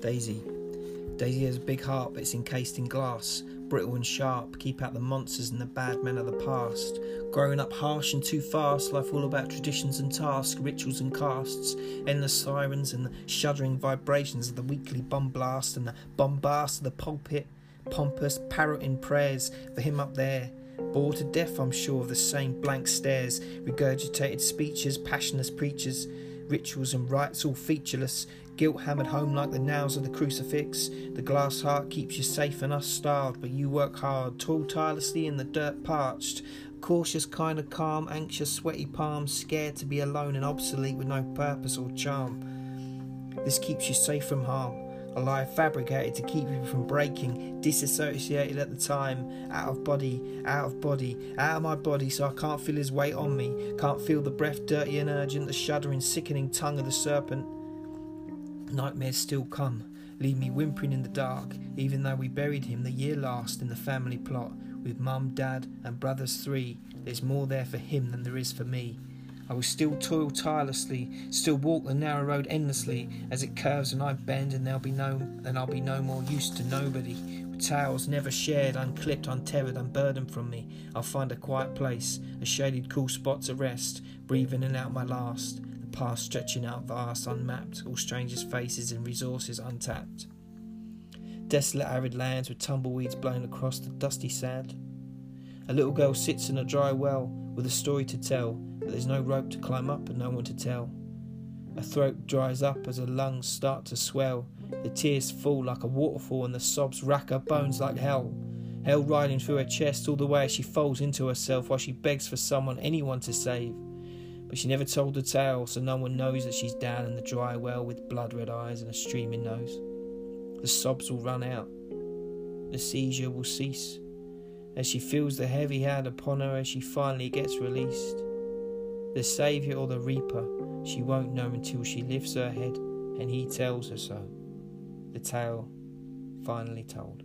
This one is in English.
Daisy. Daisy has a big heart, but it's encased in glass, brittle and sharp. Keep out the monsters and the bad men of the past. Growing up harsh and too fast, life all about traditions and tasks, rituals and castes, endless sirens and the shuddering vibrations of the weekly bomb blast and the bombast of the pulpit. Pompous, parroting prayers for him up there. Bored to death, I'm sure, of the same blank stares, regurgitated speeches, passionless preachers, rituals and rites all featureless, guilt hammered home like the nails of the crucifix. The glass heart keeps you safe and us starved, but you work hard, toil tirelessly in the dirt parched. Cautious, kind of calm, anxious, sweaty palms, scared to be alone and obsolete with no purpose or charm. This keeps you safe from harm. A lie fabricated to keep you from breaking, disassociated at the time, out of body, out of body, out of my body, so I can't feel his weight on me, can't feel the breath dirty and urgent, the shuddering, sickening tongue of the serpent. Nightmares still come, leave me whimpering in the dark, even though we buried him the year last in the family plot, with mum, dad, and brothers three. There's more there for him than there is for me. I will still toil tirelessly, still walk the narrow road endlessly as it curves and I bend, and there'll be no, and I'll be no more use to nobody. With tales never shared, unclipped, untethered, unburdened from me, I'll find a quiet place, a shaded, cool spot to rest, breathe in and out my last. The past stretching out vast, unmapped, all strangers' faces and resources untapped. Desolate, arid lands with tumbleweeds blowing across the dusty sand. A little girl sits in a dry well with a story to tell but there's no rope to climb up and no one to tell. Her throat dries up as her lungs start to swell. The tears fall like a waterfall and the sobs rack her bones like hell. Hell riding through her chest all the way as she falls into herself while she begs for someone, anyone to save. But she never told the tale, so no one knows that she's down in the dry well with blood red eyes and a streaming nose. The sobs will run out. The seizure will cease as she feels the heavy hand upon her as she finally gets released the Saviour or the Reaper, she won't know until she lifts her head and he tells her so. The tale finally told.